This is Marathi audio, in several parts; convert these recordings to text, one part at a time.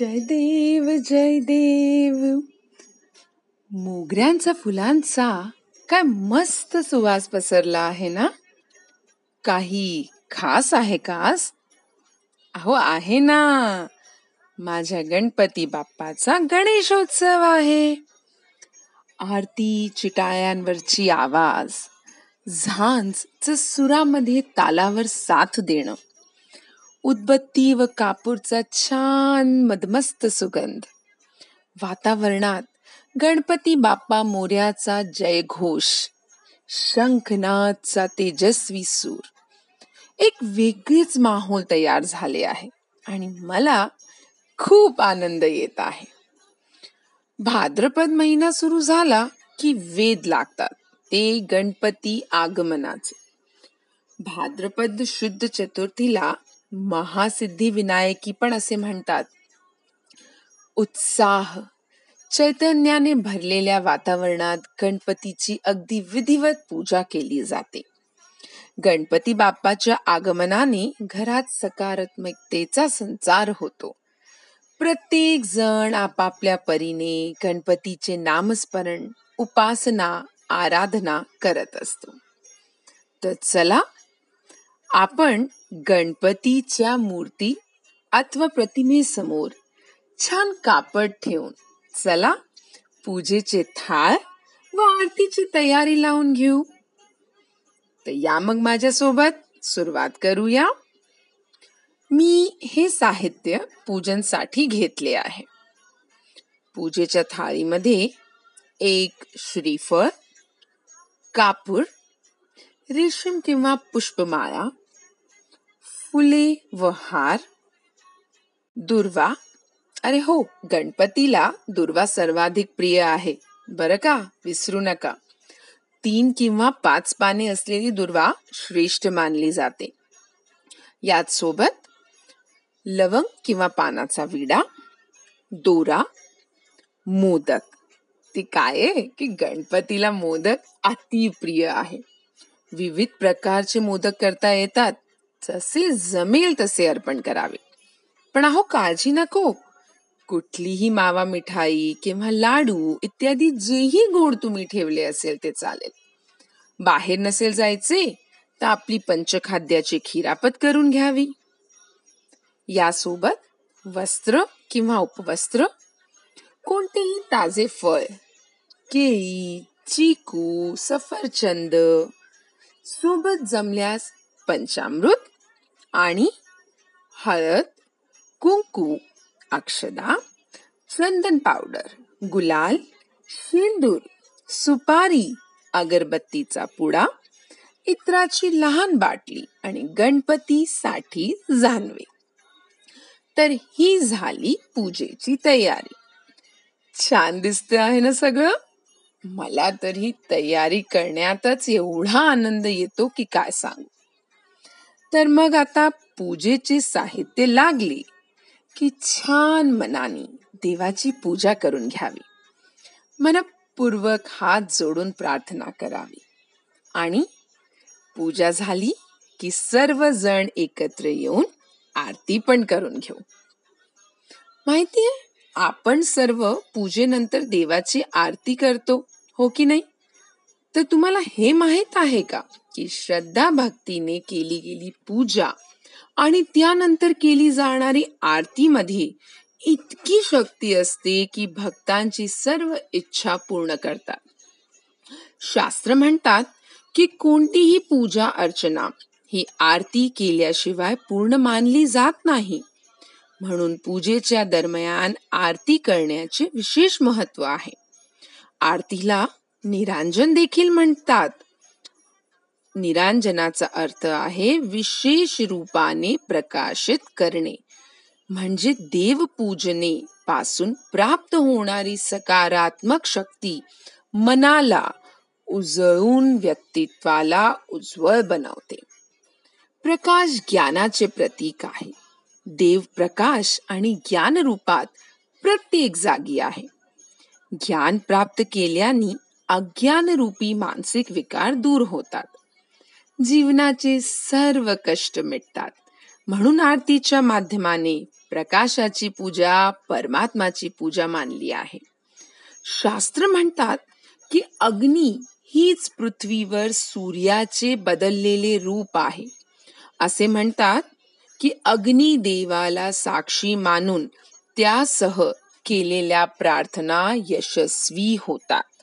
जय देव जय देव मोगऱ्यांचा फुलांचा काय मस्त सुवास पसरला आहे ना? काही खास आहे कास अहो आहे ना. माझ्या गणपती बाप्पाचा गणेशोत्सव आहे. आरती चिटाळ्यांवरची आवाज झांज सुरामध्ये तालावर साथ देणं. उदबत्ती व कापूरचा छान मदमस्त सुगंध. वातावरणात गणपती बाप्पा मोर्याचा जयघोष. शंखनाथचा तेजस्वी सूर. एक वेगळीच माहोल तयार झाले आहे आणि मला खूप आनंद येत आहे. भाद्रपद महिना सुरू झाला की वेद लागतात ते गणपती आगमनाचे. भाद्रपद शुद्ध चतुर्थीला महासिद्धी विनायकी पण असे म्हणतात. उत्साह चैतन्याने भरलेल्या वातावरणात गणपतीची अगदी विधिवत पूजा केली जाते. गणपती बाप्पाच्या आगमनाने घरात सकारात्मकतेचा संचार होतो. प्रत्येक जण आपापल्या परीने गणपतीचे नामस्मरण उपासना आराधना करत असतो. तर चला आपण गणपतीच्या मूर्ती अथवा प्रतिमेसमोर छान कापड ठेवून चला पूजेचे थाळ व आरतीची तयारी लावून घेऊ. तर या मग माझ्यासोबत सुरुवात करूया. मी हे साहित्य पूजनसाठी घेतले आहे. पूजेच्या थाळीमध्ये एक श्रीफळ कापूर रेशीम किंवा पुष्पमाळा फुले व हार दुर्वा अरे हो गणपतीला दुर्वा सर्वाधिक प्रिय आहे. बर का? विसरू नका. तीन किंवा पाच पाने असलेली दुर्वा श्रेष्ठ मानली जाते. यात सोबत लवंग किंवा पानाचा विडा दोरा मोदक. ते काय आहे? की गणपतीला मोदक अतिप्रिय आहे. विविध प्रकारचे मोदक करता येतात. जसे जमेल तसे अर्पण करावे. पण अहो काळजी नको. कुठलीही मावा मिठाई किंवा लाडू इत्यादी जेही गोड तुम्ही ठेवले असेल ते चालेल. बाहेर नसेल जायचे तर आपली पंचखाद्याची खिरापत करून घ्यावी. यासोबत वस्त्र किंवा उपवस्त्र कोणतेही ताजे फळ केळी चिकू सफरचंद सोबत जमल्यास पंचामृत आणि हळद कुंकू अक्षदा चंदन पावडर गुलाल शेंदूर सुपारी अगरबत्तीचा पुडा इत्राची लहान बाटली आणि गणपतीसाठी जानवे तर ही झाली पूजेची तयारी. छान दिसते आहे ना सगळं? मला तर ही तयारी करण्यातच एवढा आनंद येतो की काय सांगू? तर मग आता पूजेचे साहित्य लागले की छान मनाने देवाची पूजा करून घ्यावी. मनपूर्वक हात जोडून प्रार्थना करावी. आणि पूजा झाली की सर्वजण एकत्र येऊन आरती पण करून घेऊ. माहितीये? आपण सर्व पूजेनंतर देवाची आरती करतो हो की नाही? तर तुम्हाला हे माहीत आहे का की श्रद्धा भक्तीने केली गेली पूजा आणि त्यानंतर केली जाणारी आरतीमध्ये इतकी शक्ती असते की भक्तांची सर्व इच्छा पूर्ण करतात. शास्त्र म्हणतात की कोणतीही पूजा अर्चना ही आरती केल्याशिवाय पूर्ण मानली जात नाही. म्हणून पूजेच्या दरम्यान आरती करण्याचे विशेष महत्त्व आहे. आरतीला निरांजन देखील म्हणतात. निरांजनाचा अर्थ आहे विशेष रूपाने प्रकाशित करणे. म्हणजे देवपूजने पासून प्राप्त होणारी सकारात्मक शक्ती मनाला उजळून व्यक्तित्वाला उज्ज्वल बनवते. प्रकाश ज्ञानाचे प्रतीक आहे. देव प्रकाश आणि ज्ञान रूपात प्रत्येक जागी आहे. ज्ञान प्राप्त केल्याने अज्ञान रूपी मानसिक विकार दूर होतात. जीवनाचे सर्व कष्ट मिटतात. म्हणून आरतीच्या माध्यमाने प्रकाशाची पूजा परमात्माची पूजा मानली आहे. शास्त्र म्हणतात की अग्नी हीच पृथ्वीवर सूर्याचे बदललेले रूप आहे. असे म्हणतात की अग्नी देवाला साक्षी मानून त्यासह केलेल्या प्रार्थना यशस्वी होतात.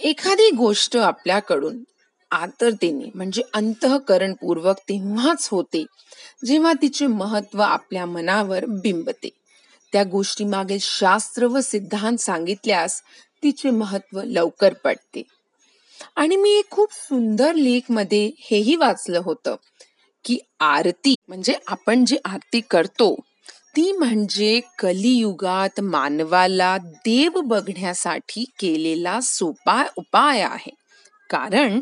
एखादी गोष्ट आपल्याकडून आतरतेने म्हणजे अंतःकरणपूर्वक तेव्हाच होते जेव्हा तिचे महत्त्व आपल्या मनावर बिंबते. त्या गोष्टी मागे शास्त्र व सिद्धांत सांगितल्यास तिचे महत्त्व लवकर पडते आणि मी एक खूप सुंदर लेखमध्ये हेही वाचलं होतं की आरती म्हणजे आपण जी आरती करतो ती म्हणजे कलियुगात मानवाला देव बघण्यासाठी केलेला सोपा उपाय आहे. कारण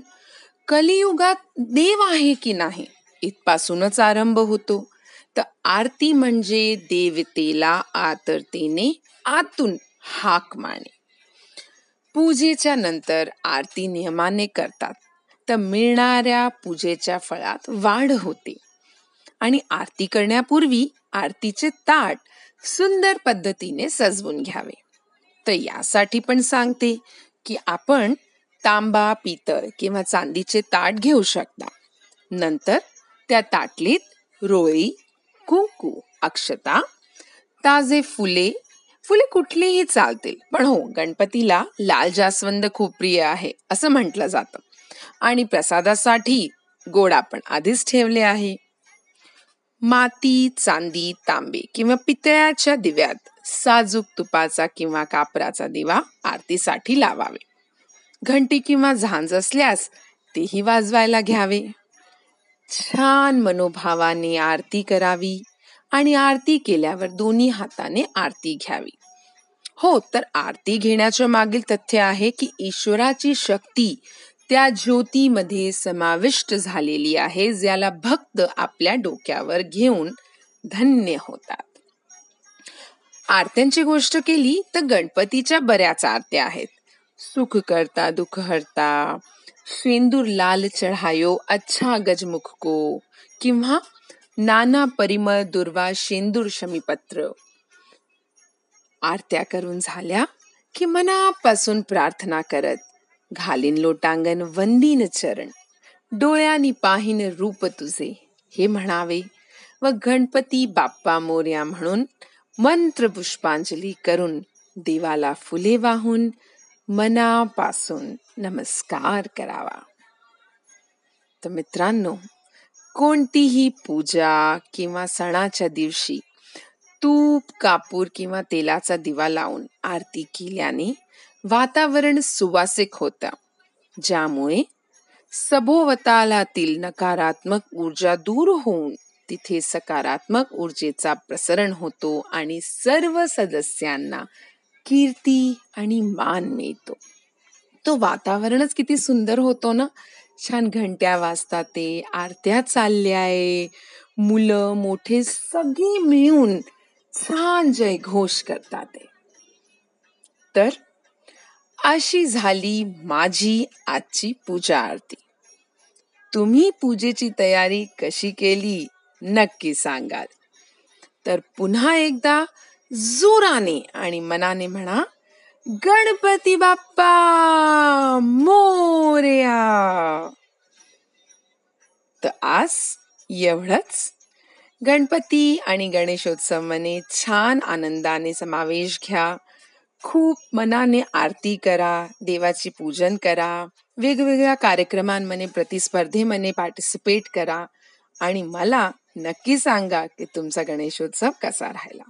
कलियुगात देव आहे की नाही इथपासूनच आरंभ होतो. तर आरती म्हणजे देवतेला आतरतेने आतून हाक माने पूजेच्या नंतर आरती नियमाने करतात. तर मिळणाऱ्या पूजेच्या फळात वाढ होते. आणि आरती करण्यापूर्वी आरतीचे ताट सुंदर पद्धतीने सजवून घ्यावे. तर यासाठी पण सांगते की आपण तांबा पितळ किंवा चांदीचे ताट घेऊ शकता. नंतर त्या ताटलीत रोळी कुंकू अक्षता ताजे फुले फुले कुठलीही चालतील. पण हो गणपतीला लाल जास्वंद खूप प्रिय आहे असं म्हटलं जातं. आणि प्रसादासाठी गोड आपण आधीच ठेवले आहे. माती चांदी तांबे किंवा पितळ्याच्या दिव्यात साजूक तुपाचा किंवा कापराचा दिवा आरतीसाठी लावावे. घंटी किंवा झांज असल्यास तेही वाजवायला घ्यावे. छान मनोभावाने आरती करावी आणि आरती केल्यावर दोन्ही हाताने आरती घ्यावी. हो तर आरती घेण्याच्या मागील तथ्य आहे की ईश्वराची शक्ती त्या ज्योतीमध्ये समाविष्ट झालेली आहे ज्याला भक्त आपल्या डोक्यावर घेऊन धन्य होतात. आरत्यांची गोष्ट केली तर गणपतीच्या बऱ्याच आरत्या आहेत. सुख करता दुख हरता शेंदूर लाल चढायो अच्छा गजमुख को किंवा नाना परिमळ दुर्वा शेंदूर शमीपत्र. आरत्या करून झाल्या की मनापासून प्रार्थना करत घालीन लोटांगण वंदीन चरण. डोळ्यानी पाहिन रूप तुझे हे म्हणावे. व गणपती बाप्पा मोर्या म्हणून मंत्र पुष्पांजली करून देवाला फुले वाहून मनापासून नमस्कार करावा. तर मित्रांनो कोणतीही पूजा किंवा सणाच्या दिवशी तूप कापूर किंवा तेलाचा दिवा लावून आरती केल्याने वातावरण सुवासिक होतं. ज्यामुळे सभोवतालातील नकारात्मक ऊर्जा दूर होऊन तिथे सकारात्मक ऊर्जेचा प्रसरण होतो आणि सर्व सदस्यांना कीर्ती आणि मान मिळतो. तो वातावरणच किती सुंदर होतो ना? छान घंट्या वाजतात ते आरत्या चालल्या आहे. मुलं मोठे सगळे मिळून छान जय घोष करतात तर अशी झाली माझी आजची पूजा आरती. तुम्ही पूजेची तयारी कशी केली नक्की सांगाल. तर पुन्हा एकदा जोराने आणि मनाने म्हणा गणपती बाप्पा मोर्या. तर आज एवढंच. गणपती आणि गणेशोत्सव मने छान आनंदाने समावेश घ्या. खूप मनाने आरती करा देवाची पूजन करा वेगवेगळ्या कार्यक्रमांमध्ये प्रतिस्पर्धेमध्ये पार्टिसिपेट करा. आणि मला नक्की सांगा की तुमचा गणेशोत्सव कसा राहिला.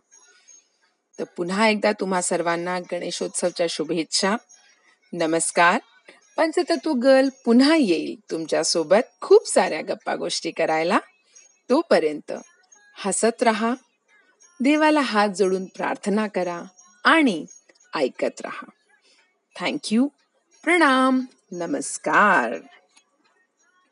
तर पुन्हा एकदा तुम्हा सर्वांना गणेशोत्सवच्या शुभेच्छा. नमस्कार. पंचतत्व गर्ल पुन्हा येईल तुमच्यासोबत खूप साऱ्या गप्पा गोष्टी करायला. तोपर्यंत हसत रहा. देवाला हात जोडून प्रार्थना करा. आणि ऐकत राहा. थँक्यू प्रणाम. नमस्कार.